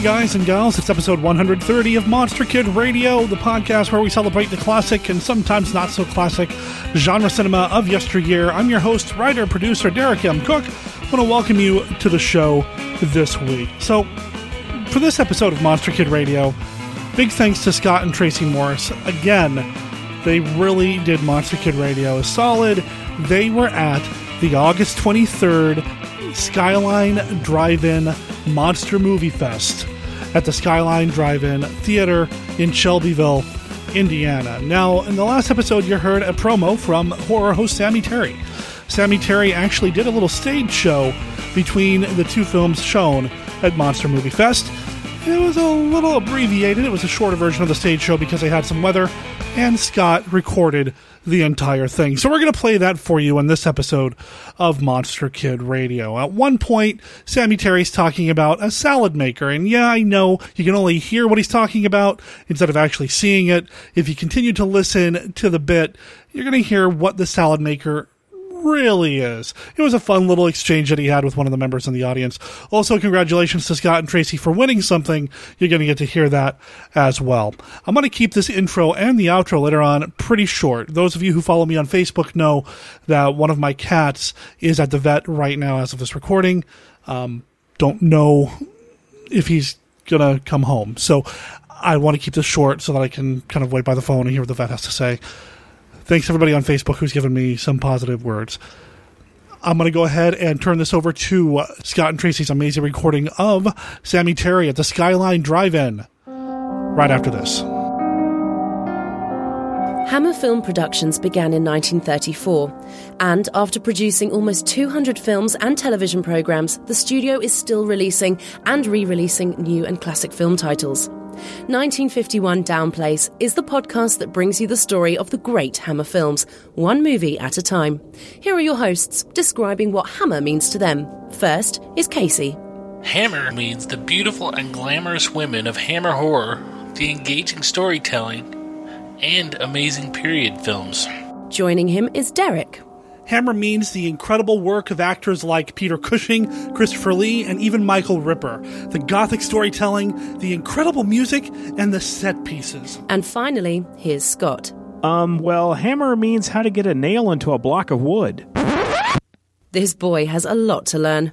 Hey guys and gals, it's episode 130 of Monster Kid Radio, the podcast where we celebrate the classic and sometimes not so classic genre cinema of yesteryear. I'm your host, writer, producer Derek M. Koch. I want to welcome you to the show this week. So, for this episode of Monster Kid Radio, big thanks to Scott and Tracy Morris. Again, they really did Monster Kid Radio solid. They were at the August 23rd Skyline Drive In Monster Movie Fest at the Skyline Drive In Theater in Shelbyville, Indiana. Now, in the last episode, you heard a promo from horror host Sammy Terry. Sammy Terry actually did a little stage show between the two films shown at Monster Movie Fest. It was a little abbreviated. It was a shorter version of the stage show because they had some weather, and Scott recorded the entire thing. So we're going to play that for you in this episode of Monster Kid Radio. At one point, Sammy Terry's talking about a salad maker, and yeah, I know you can only hear what he's talking about instead of actually seeing it. If you continue to listen to the bit, you're going to hear what the salad maker really is. It was a fun little exchange that he had with one of the members in the audience. Also, congratulations to Scott and Tracy for winning something. You're going to get to hear that as well. I'm going to keep this intro and the outro later on pretty short. Those of you who follow me on Facebook know that one of my cats is at the vet right now as of this recording. Um, don't know if he's going to come home. So I want to keep this short so that I can kind of wait by the phone and hear what the vet has to say. Thanks everybody on Facebook who's given me some positive words. I'm going to go ahead and turn this over to uh, Scott and Tracy's amazing recording of Sammy Terry at the Skyline Drive-In right after this. Hammer Film Productions began in 1934, and after producing almost 200 films and television programs, the studio is still releasing and re releasing new and classic film titles. 1951 Down Downplace is the podcast that brings you the story of the great Hammer films, one movie at a time. Here are your hosts describing what Hammer means to them. First is Casey. Hammer means the beautiful and glamorous women of Hammer horror, the engaging storytelling, and amazing period films. Joining him is Derek. Hammer means the incredible work of actors like Peter Cushing, Christopher Lee, and even Michael Ripper. The gothic storytelling, the incredible music, and the set pieces. And finally, here's Scott. Um, well, hammer means how to get a nail into a block of wood. This boy has a lot to learn.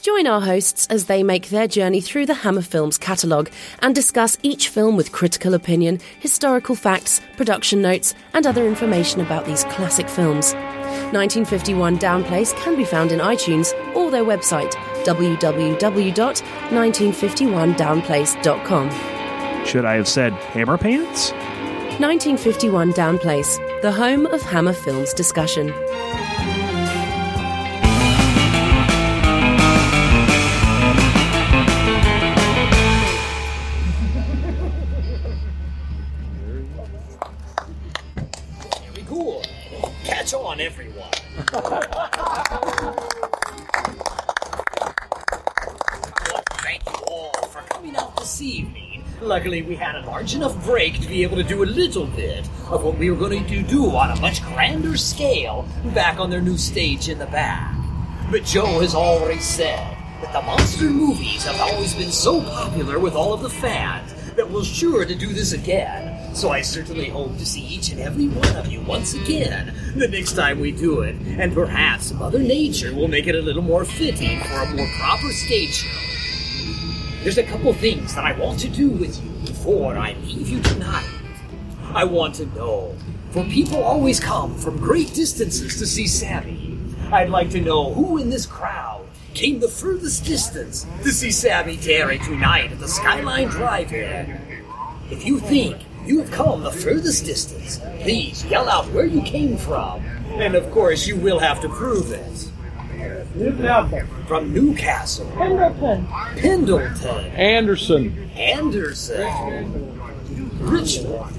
Join our hosts as they make their journey through the Hammer Films catalogue and discuss each film with critical opinion, historical facts, production notes, and other information about these classic films. 1951 Down Place can be found in iTunes or their website www.1951downplace.com. Should I have said hammer pants? 1951 Down Place, the home of Hammer Films discussion. Luckily, we had a large enough break to be able to do a little bit of what we were going to do on a much grander scale back on their new stage in the back. But Joe has already said that the monster movies have always been so popular with all of the fans that we're sure to do this again. So I certainly hope to see each and every one of you once again the next time we do it. And perhaps Mother Nature will make it a little more fitting for a more proper stage show. There's a couple things that I want to do with you before I leave you tonight. I want to know, for people always come from great distances to see Sammy. I'd like to know who in this crowd came the furthest distance to see Sammy Terry tonight at the Skyline Drive-In. If you think you have come the furthest distance, please yell out where you came from. And of course, you will have to prove it. From Newcastle. Pendleton. Pendleton. Anderson. Anderson. Richmond.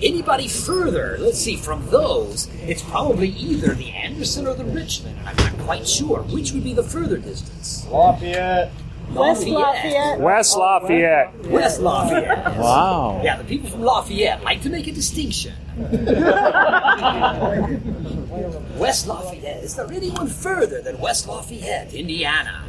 Anybody further? Let's see, from those, it's probably either the Anderson or the Richmond. I'm not quite sure. Which would be the further distance? Lafayette. West Lafayette. Oh, West Lafayette. West Lafayette. Wow. Yeah, the people from Lafayette like to make a distinction. West Lafayette. Is there anyone further than West Lafayette, Indiana?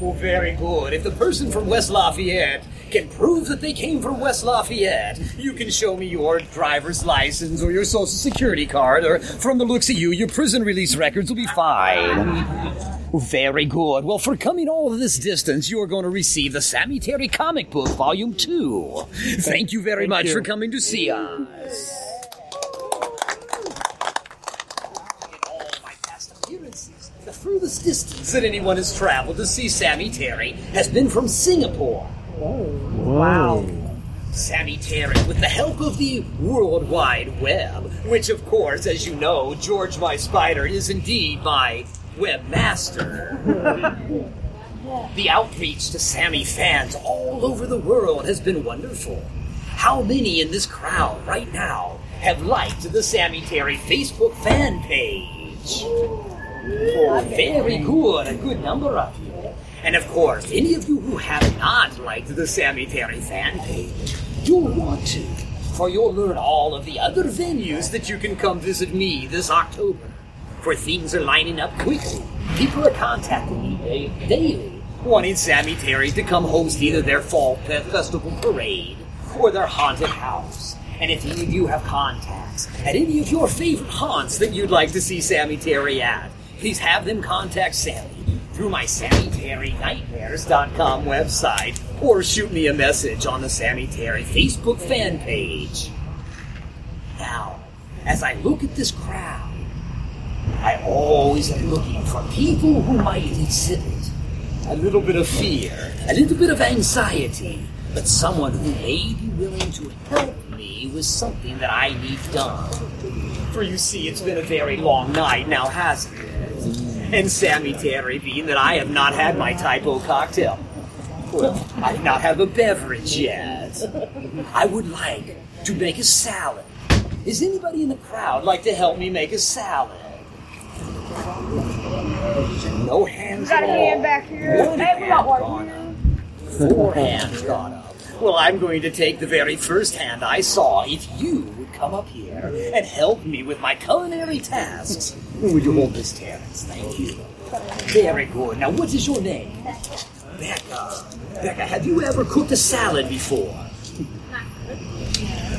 Oh, very good. If the person from West Lafayette can prove that they came from West Lafayette, you can show me your driver's license or your social security card, or from the looks of you, your prison release records will be fine. Very good. Well, for coming all this distance, you are going to receive the Sammy Terry Comic Book Volume 2. Thank you very much you. for coming to see us. In all my past appearances, the furthest distance that anyone has traveled to see Sammy Terry has been from Singapore. Oh. Wow. Sammy Terry, with the help of the World Wide Web, which, of course, as you know, George my Spider is indeed my webmaster. the outreach to Sammy fans all over the world has been wonderful. How many in this crowd right now have liked the Sammy Terry Facebook fan page? Very good, a good number of you. And of course, any of you who have not liked the Sammy Terry fan page, you'll want to, for you'll learn all of the other venues that you can come visit me this October. For things are lining up quickly. People are contacting me da- daily, wanting Sammy Terry to come host either their Fall Festival parade or their haunted house. And if any of you have contacts at any of your favorite haunts that you'd like to see Sammy Terry at, please have them contact Sammy through my SammyTerryNightmares.com website or shoot me a message on the Sammy Terry Facebook fan page. Now, as I look at this crowd, I always am looking for people who might exhibit a little bit of fear, a little bit of anxiety, but someone who may be willing to help me with something that I need done. For you see, it's been a very long night now, hasn't it? And Sammy Terry, being that I have not had my type O cocktail, well, I do not have a beverage yet. I would like to make a salad. Is anybody in the crowd like to help me make a salad? No hands Got a hand back here. One Hey, we got one gone here. up. Four hands gone up. Well, I'm going to take the very first hand I saw if you come up here and help me with my culinary tasks. Would you hold this, Terrence? Thank you. Very good. Now, what is your name? Becca. Becca, have you ever cooked a salad before?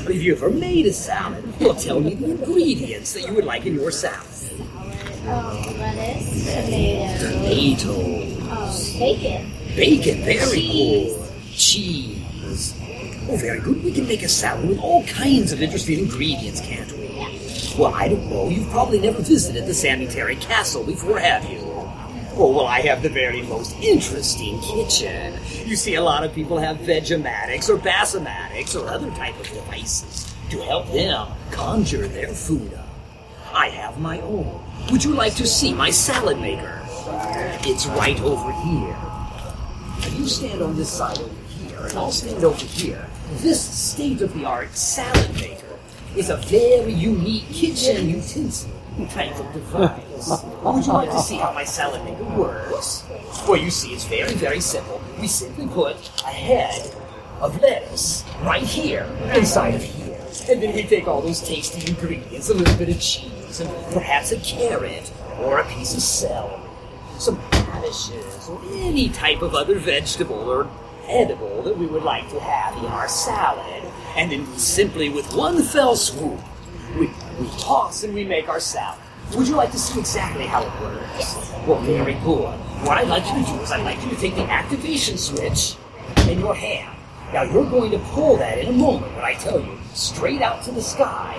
Have you ever made a salad? Well, tell me the ingredients that you would like in your salad. Oh, lettuce, tomato, Tomatoes, oh, bacon. bacon, very Cheese. good. Cheese. Oh, very good. We can make a salad with all kinds of interesting ingredients, can't we? Well, I don't know. You've probably never visited the Sammy Terry Castle before, have you? Oh, well, I have the very most interesting kitchen. You see, a lot of people have Vegematics or Basomatics or other type of devices to help them conjure their food up. I have my own. Would you like to see my salad maker? It's right over here. You stand on this side over here, and I'll stand over here. This state-of-the-art salad maker is a very unique kitchen utensil type of device. Would you like to see how my salad maker works? Well, you see, it's very, very simple. We simply put a head of lettuce right here inside of here. And then we take all those tasty ingredients, a little bit of cheese, and perhaps a carrot or a piece of celery, some radishes, or any type of other vegetable or edible that we would like to have in our salad. And then simply with one fell swoop, we, we toss and we make our salad. Would you like to see exactly how it works? Well, very good. What I'd like you to do is I'd like you to take the activation switch in your hand. Now you're going to pull that in a moment when I tell you, straight out to the sky.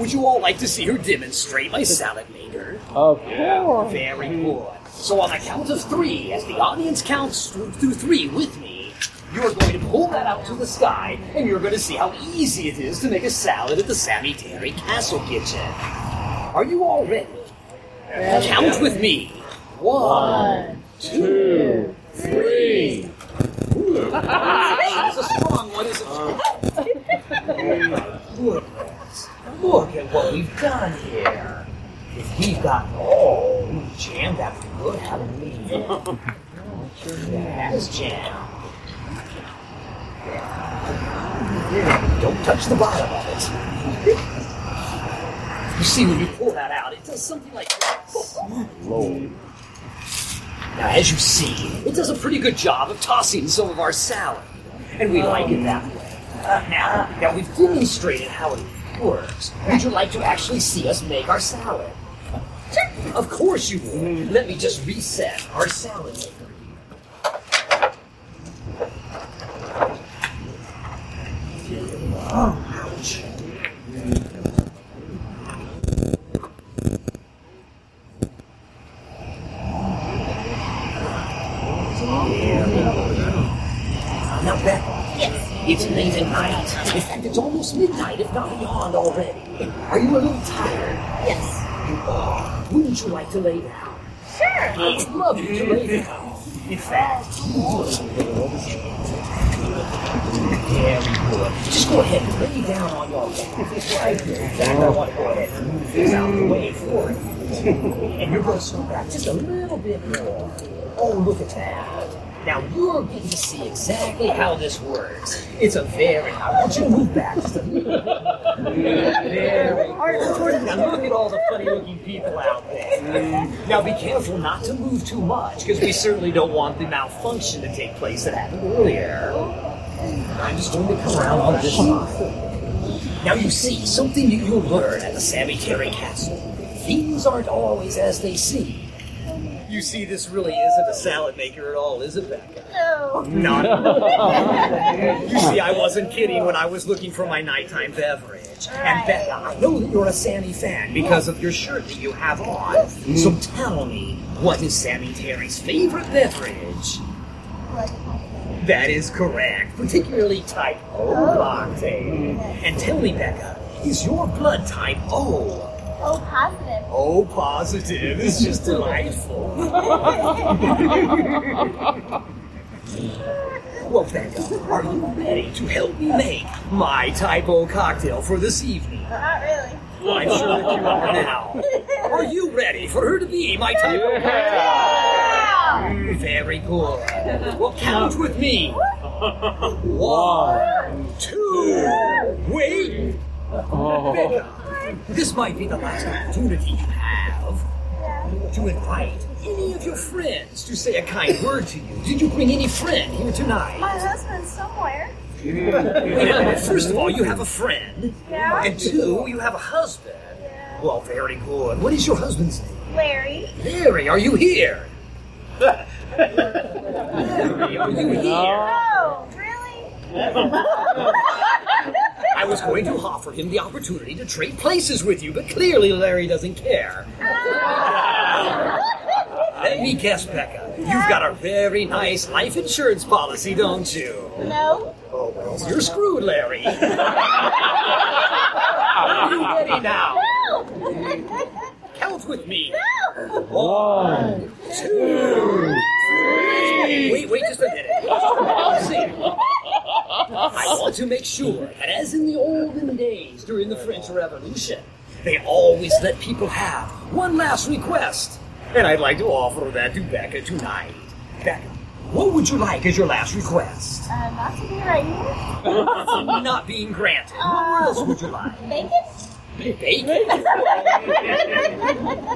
Would you all like to see her demonstrate my salad maker? Of course. Very good. So on the count of three, as the audience counts through three with me, you're going to pull that out to the sky, and you're going to see how easy it is to make a salad at the Sammy Terry Castle Kitchen. Are you all ready? Count with me. One, two, three. Ooh, It's a strong one, isn't it? Look, look at what we've done here. If we've got we've jammed pretty good, haven't we? That is jammed. Don't touch the bottom of it. You see, when you pull that out, it does something like this. Now, as you see, it does a pretty good job of tossing some of our salad, and we like it that way. Uh, now, now we've demonstrated how it works. Would you like to actually see us make our salad? Of course you would. Let me just reset our salad maker. Oh, ouch. Now. Yes. It's late at night. In fact, it's almost midnight, if not beyond already. Are you a little tired? Yes. Wouldn't you like to lay down? Sure. I would love you to lay down. In fact, very good. Just go ahead and lay down on your back. Right there. In fact, I want to go ahead and move this out of the way for you. And you're going to slow back just a little bit more. Oh, look at that. Now you're getting to see exactly how this works. It's a very. I want you to move back just a little bit. Very. good. Now look at all the funny-looking people out there. Now be careful not to move too much, because we certainly don't want the malfunction to take place that happened earlier. I'm just going to come around on this side. Now you see, something you- you'll learn at the Sammy Terry Castle. Things aren't always as they seem. You see, this really isn't a salad maker at all, is it, Becca? No. Not at all. You see, I wasn't kidding when I was looking for my nighttime beverage. And Becca, I know that you're a Sammy fan because of your shirt that you have on. So mm. tell me, what is Sammy Terry's favorite beverage? That is correct, particularly type O cocktail. Oh. And tell me, Becca, is your blood type O? O positive. Oh, positive. It's just delightful. well, Becca, are you ready to help me make my type O cocktail for this evening? Uh, not really. Well, I'm sure that you are now. Are you ready for her to be my type O cocktail? Very good. Well, count with me. One, two, wait. Becca, this might be the last opportunity you have to invite any of your friends to say a kind word to you. Did you bring any friend here tonight? My husband's somewhere. Wait a. First of all, you have a friend. Yeah. And two, you have a husband. Yeah. Well, very good. What is your husband's name? Larry. Larry, are you here? Larry, are you here? Oh, really? I was going to offer him the opportunity to trade places with you, but clearly Larry doesn't care. Let me guess, Becca. You've got a very nice life insurance policy, don't you? No. Oh, well, you're screwed, Larry. Are you ready now? No. Count with me. No. One, two, three. Wait, wait just a minute. See. I want to make sure that, as in the olden days during the French Revolution, they always let people have one last request. And I'd like to offer that to Becca tonight. Becca, what would you like as your last request? Uh, not to be right here. Not being granted. What else would you like? Bacon? Bacon?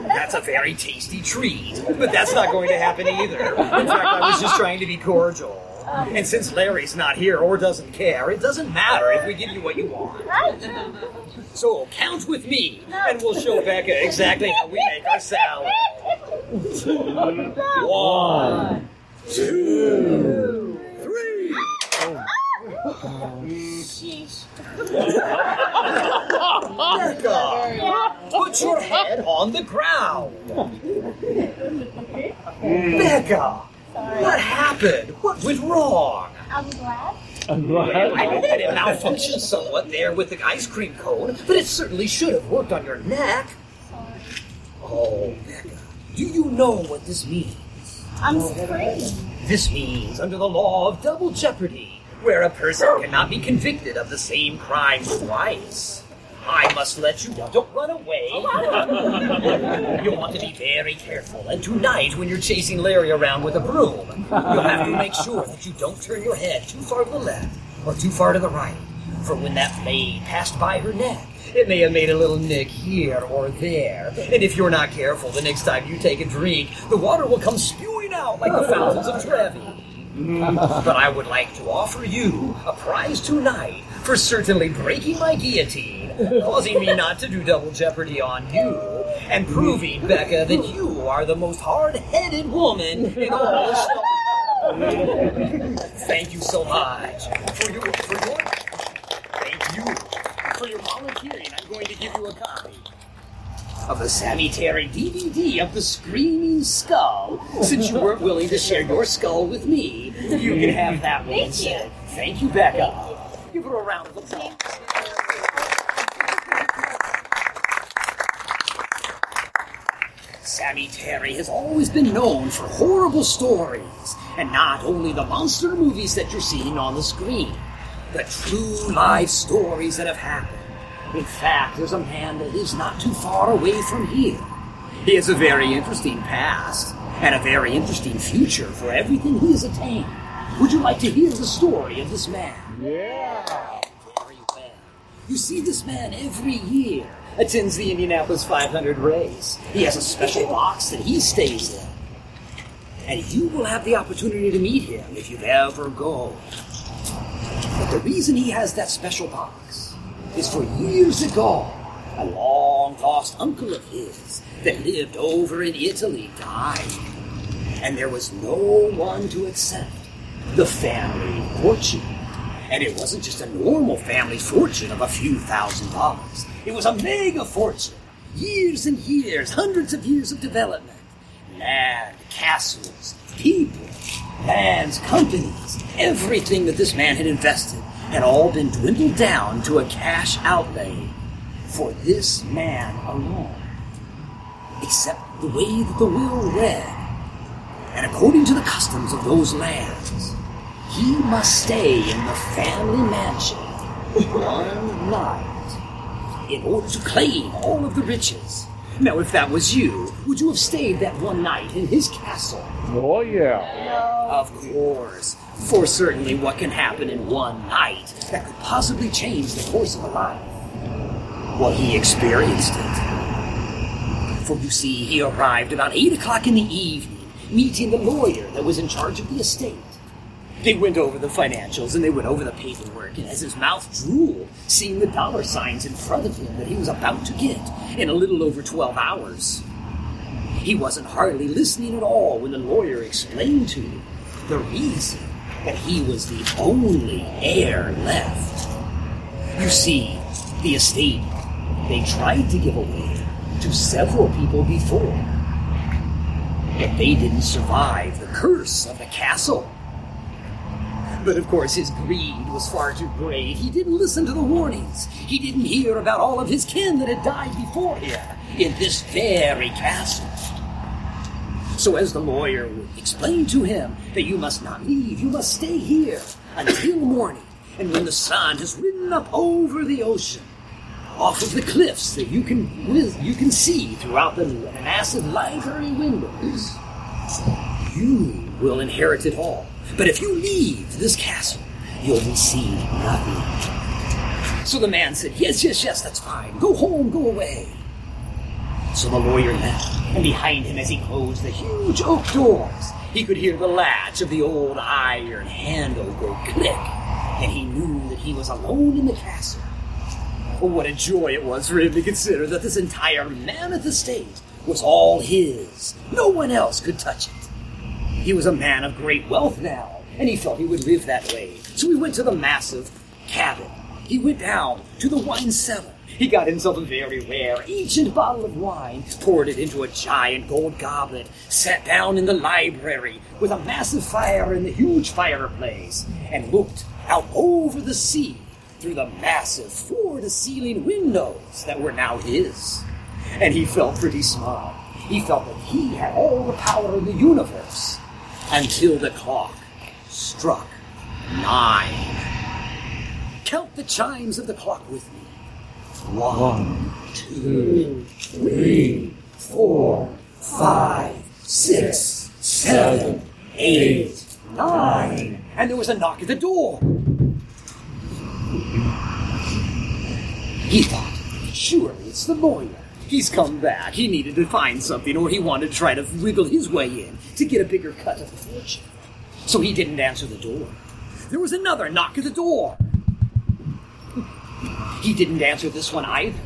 That's a very tasty treat, but that's not going to happen either. In fact, I was just trying to be cordial. And since Larry's not here or doesn't care, it doesn't matter if we give you what you want. So count with me, and we'll show Becca exactly how we make our salad. One, two, three. Becca, put your head on the ground. Becca, what happened? What went wrong? I'm glad. I know that it malfunctioned somewhat there with the ice cream cone, but it certainly should have worked on your neck. Oh, Becca, do you know what this means? I'm free. This means under the law of double jeopardy, where a person cannot be convicted of the same crime twice. I must let you. Don't run away. You'll want to be very careful. And tonight, when you're chasing Larry around with a broom, you'll have to make sure that you don't turn your head too far to the left or too far to the right. For when that blade passed by her neck, it may have made a little nick here or there. And if you're not careful, the next time you take a drink, the water will come spewing out like the fountains of Trevi. but I would like to offer you a prize tonight for certainly breaking my guillotine, causing me not to do double jeopardy on you, and proving, Becca, that you are the most hard-headed woman in all of Thank you so much for your for your thank you for your volunteering. I'm going to give you a copy of the Sammy Terry DVD of the Screaming Skull. Since you weren't willing to share your skull with me, you can have that one Thank instead. Thank you, Becca. Give her a round of applause. Sammy Terry has always been known for horrible stories, and not only the monster movies that you're seeing on the screen, but true life stories that have happened. In fact, there's a man that lives not too far away from here. He has a very interesting past and a very interesting future for everything he has attained. Would you like to hear the story of this man? Yeah. Very well. You see, this man every year attends the Indianapolis 500 race. He has a special box that he stays in. And you will have the opportunity to meet him if you ever go. But the reason he has that special box is for years ago, a long lost uncle of his that lived over in Italy died. And there was no one to accept the family fortune. And it wasn't just a normal family fortune of a few thousand dollars. It was a mega fortune. Years and years, hundreds of years of development. Land, castles, people, lands, companies, everything that this man had invested had all been dwindled down to a cash outlay for this man alone. Except the way that the will read. And according to the customs of those lands, he must stay in the family mansion one night in order to claim all of the riches. Now, if that was you, would you have stayed that one night in his castle? Oh, yeah. Of course. For certainly what can happen in one night that could possibly change the course of a life. Well, he experienced it. For you see, he arrived about 8 o'clock in the evening, meeting the lawyer that was in charge of the estate. They went over the financials and they went over the paperwork, and as his mouth drooled, seeing the dollar signs in front of him that he was about to get in a little over 12 hours, he wasn't hardly listening at all when the lawyer explained to him the reason that he was the only heir left. You see, the estate they tried to give away to several people before, but they didn't survive the curse of the castle. But of course, his greed was far too great. He didn't listen to the warnings. He didn't hear about all of his kin that had died before him in this very castle. So, as the lawyer would explain to him that you must not leave, you must stay here until morning, and when the sun has ridden up over the ocean, off of the cliffs that you can you can see throughout the massive library windows, you will inherit it all. But if you leave this castle, you'll receive nothing. So the man said, Yes, yes, yes, that's fine. Go home, go away. So the lawyer left, and behind him, as he closed the huge oak doors, he could hear the latch of the old iron handle go click, and he knew that he was alone in the castle. Oh, what a joy it was for him to consider that this entire mammoth estate was all his. No one else could touch it. He was a man of great wealth now, and he felt he would live that way. So he went to the massive cabin. He went down to the wine cellar. He got himself a very rare, ancient bottle of wine, poured it into a giant gold goblet, sat down in the library with a massive fire in the huge fireplace, and looked out over the sea through the massive floor to ceiling windows that were now his. And he felt pretty smart. He felt that he had all the power in the universe until the clock struck nine. Count the chimes of the clock with me. One, two, three, four, five, six, seven, eight, nine. And there was a knock at the door. He thought, surely it's the lawyer. He's come back. He needed to find something, or he wanted to try to wiggle his way in to get a bigger cut of the fortune. So he didn't answer the door. There was another knock at the door. He didn't answer this one either.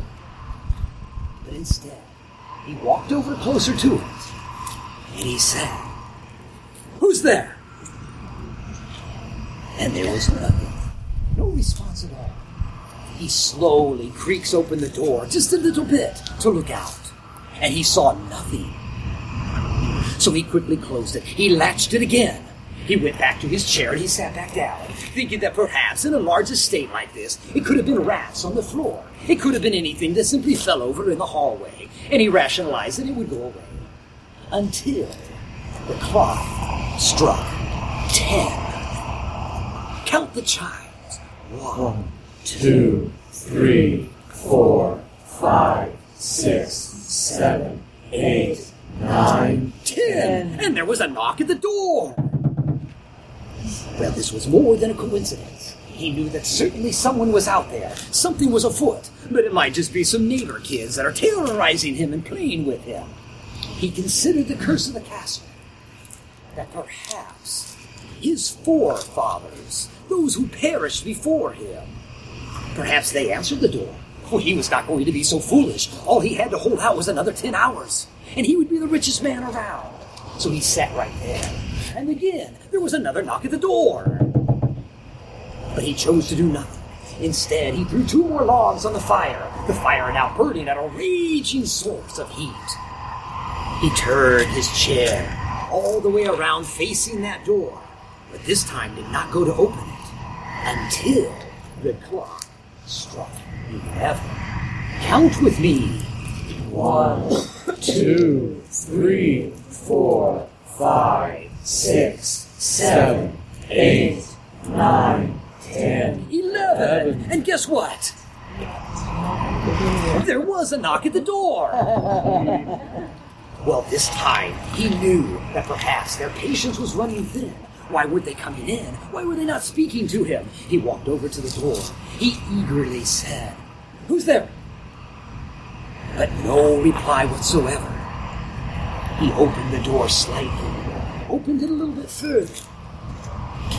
But instead, he walked over closer to it, and he said, Who's there? And there was nothing. No response at all. He slowly creaks open the door just a little bit to look out, and he saw nothing. So he quickly closed it. He latched it again. He went back to his chair and he sat back down, thinking that perhaps in a large estate like this, it could have been rats on the floor. It could have been anything that simply fell over in the hallway, and he rationalized that it would go away. Until the clock struck ten. Count the chimes. One, Two, three, four, five, six, seven, eight, nine, ten. And there was a knock at the door. Well, this was more than a coincidence. He knew that certainly someone was out there. Something was afoot. But it might just be some neighbor kids that are terrorizing him and playing with him. He considered the curse of the castle. That perhaps his forefathers, those who perished before him, perhaps they answered the door. For he was not going to be so foolish. All he had to hold out was another ten hours, and he would be the richest man around. So he sat right there. And again, there was another knock at the door. But he chose to do nothing. Instead, he threw two more logs on the fire, the fire now burning at a raging source of heat. He turned his chair all the way around facing that door, but this time did not go to open it until the clock struck eleven. Count with me. one, two, three, four, five, six, seven, eight, nine, ten. Eleven. And guess what? There was a knock at the door. Well, this time he knew that perhaps their patience was running thin. Why weren't they coming in? Why were they not speaking to him? He walked over to the door. He eagerly said, Who's there? But no reply whatsoever. He opened the door slightly, opened it a little bit further,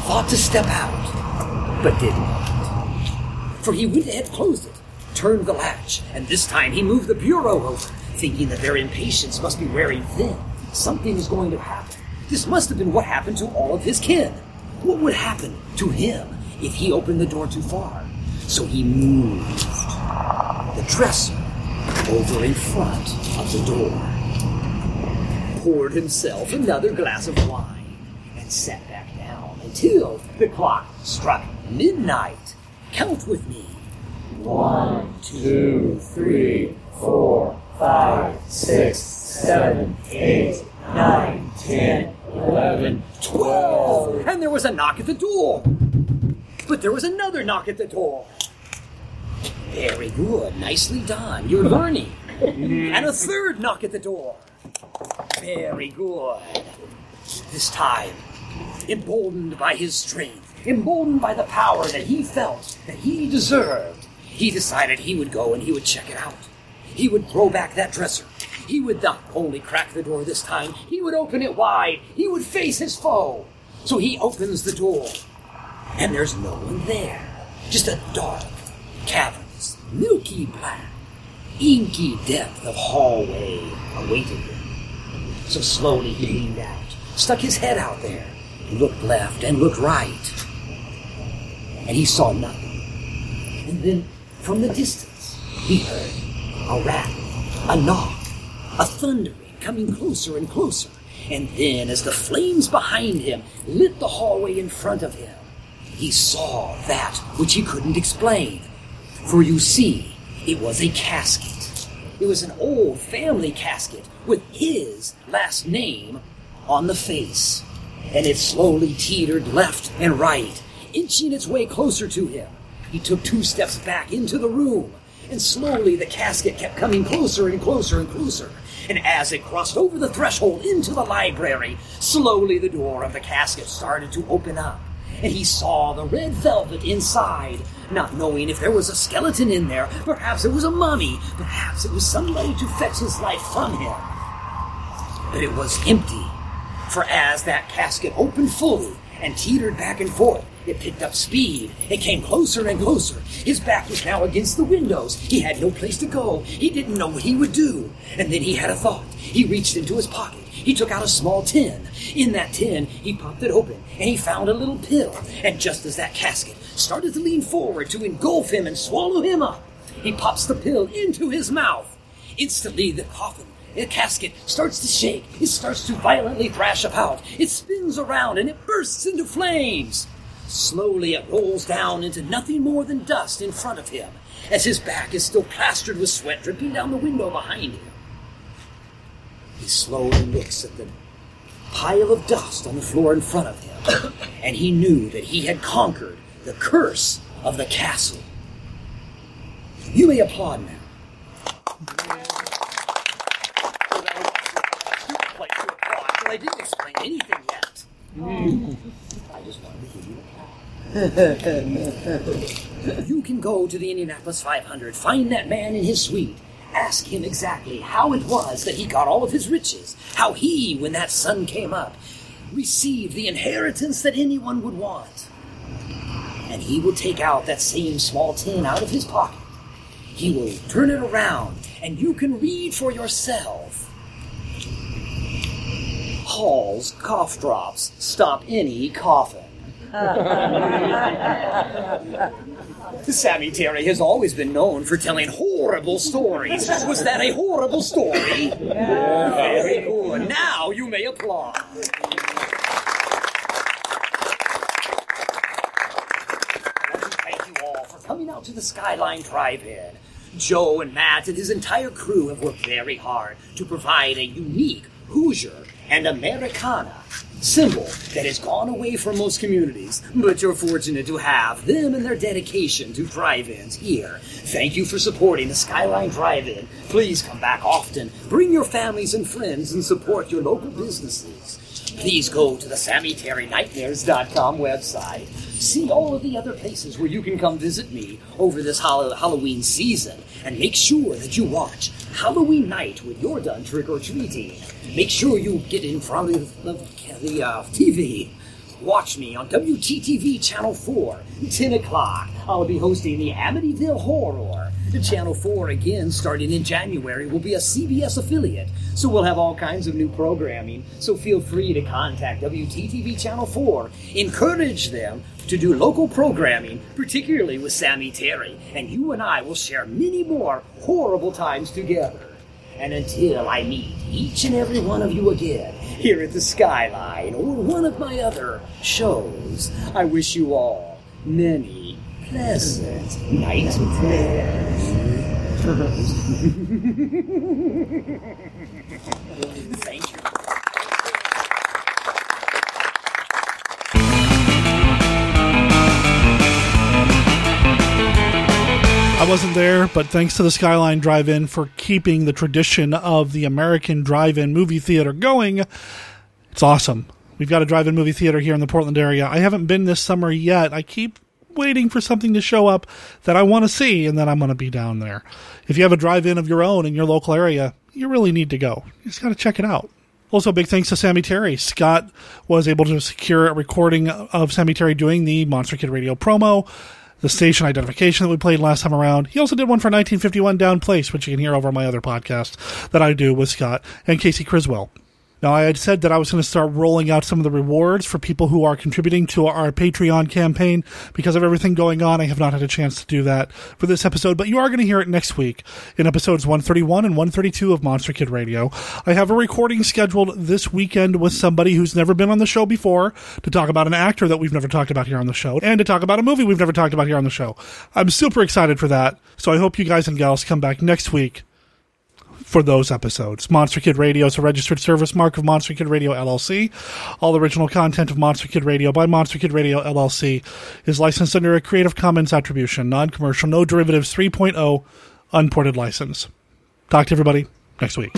thought to step out, but did not. For he went ahead, closed it, turned the latch, and this time he moved the bureau over, thinking that their impatience must be wearing thin. Something is going to happen. This must have been what happened to all of his kin. What would happen to him if he opened the door too far? So he moved the dresser over in front of the door, poured himself another glass of wine, and sat back down until the clock struck midnight. Count with me. One, two, three, four, five, six, seven, eight, nine, ten, eleven, Twelve! And there was a knock at the door. But there was another knock at the door. Very good. Nicely done. You're learning. and a third knock at the door. Very good. This time, emboldened by his strength, emboldened by the power that he felt that he deserved, he decided he would go and he would check it out. He would throw back that dresser. He would not only crack the door this time, he would open it wide. He would face his foe. So he opens the door, and there's no one there. Just a dark, cavernous, milky black, inky depth of hallway awaiting him. So slowly he leaned out, stuck his head out there, looked left and looked right, and he saw nothing. And then, from the distance, he heard a rattle, a knock, a thundering coming closer and closer. And then, as the flames behind him lit the hallway in front of him, he saw that which he couldn't explain. For you see, it was a casket. It was an old family casket with his last name on the face. And it slowly teetered left and right, inching its way closer to him. He took two steps back into the room, and slowly the casket kept coming closer and closer and closer. And as it crossed over the threshold into the library, slowly the door of the casket started to open up. And he saw the red velvet inside, not knowing if there was a skeleton in there. Perhaps it was a mummy. Perhaps it was somebody to fetch his life from him. But it was empty. For as that casket opened fully and teetered back and forth, it picked up speed. It came closer and closer. His back was now against the windows. He had no place to go. He didn't know what he would do. And then he had a thought. He reached into his pocket. He took out a small tin. In that tin, he popped it open and he found a little pill. And just as that casket started to lean forward to engulf him and swallow him up, he pops the pill into his mouth. Instantly, the coffin the casket starts to shake. It starts to violently thrash about. It spins around and it bursts into flames. Slowly it rolls down into nothing more than dust in front of him, as his back is still plastered with sweat dripping down the window behind him. He slowly looks at the pile of dust on the floor in front of him, and he knew that he had conquered the curse of the castle. You may applaud now. I didn't explain anything yet. I just wanted to give you a you can go to the Indianapolis 500, find that man in his suite, ask him exactly how it was that he got all of his riches, how he, when that sun came up, received the inheritance that anyone would want. And he will take out that same small tin out of his pocket. He will turn it around, and you can read for yourself. Hall's cough drops stop any coughing. Sammy Terry has always been known for telling horrible stories. Was that a horrible story? Very good. Now you may applaud. Thank you all for coming out to the Skyline Drive-In. Joe and Matt and his entire crew have worked very hard to provide a unique Hoosier and Americana symbol that has gone away from most communities, but you're fortunate to have them and their dedication to drive-ins here. Thank you for supporting the Skyline Drive-In. Please come back often. Bring your families and friends and support your local businesses. Please go to the SammyTerryNightmares.com website. See all of the other places where you can come visit me over this Hall- Halloween season, and make sure that you watch Halloween night when you're done trick or treating. Make sure you get in front of the, the uh, TV. Watch me on WTTV Channel 4, 10 o'clock. I'll be hosting the Amityville Horror. The Channel 4, again, starting in January, will be a CBS affiliate, so we'll have all kinds of new programming. So feel free to contact WTTV Channel 4. Encourage them to do local programming, particularly with Sammy Terry, and you and I will share many more horrible times together. And until I meet each and every one of you again here at the Skyline or one of my other shows, I wish you all many pleasant nightmares. Thank you. Wasn't there, but thanks to the Skyline Drive In for keeping the tradition of the American drive in movie theater going. It's awesome. We've got a drive in movie theater here in the Portland area. I haven't been this summer yet. I keep waiting for something to show up that I want to see, and then I'm going to be down there. If you have a drive in of your own in your local area, you really need to go. You just got to check it out. Also, big thanks to Sammy Terry. Scott was able to secure a recording of Sammy Terry doing the Monster Kid Radio promo the station identification that we played last time around. He also did one for 1951 Down Place, which you can hear over my other podcast that I do with Scott and Casey Criswell. Now, I had said that I was going to start rolling out some of the rewards for people who are contributing to our Patreon campaign. Because of everything going on, I have not had a chance to do that for this episode, but you are going to hear it next week in episodes 131 and 132 of Monster Kid Radio. I have a recording scheduled this weekend with somebody who's never been on the show before to talk about an actor that we've never talked about here on the show and to talk about a movie we've never talked about here on the show. I'm super excited for that, so I hope you guys and gals come back next week for those episodes. Monster Kid Radio is a registered service mark of Monster Kid Radio LLC. All original content of Monster Kid Radio by Monster Kid Radio LLC is licensed under a Creative Commons Attribution, non-commercial, no derivatives 3.0 unported license. Talk to everybody next week.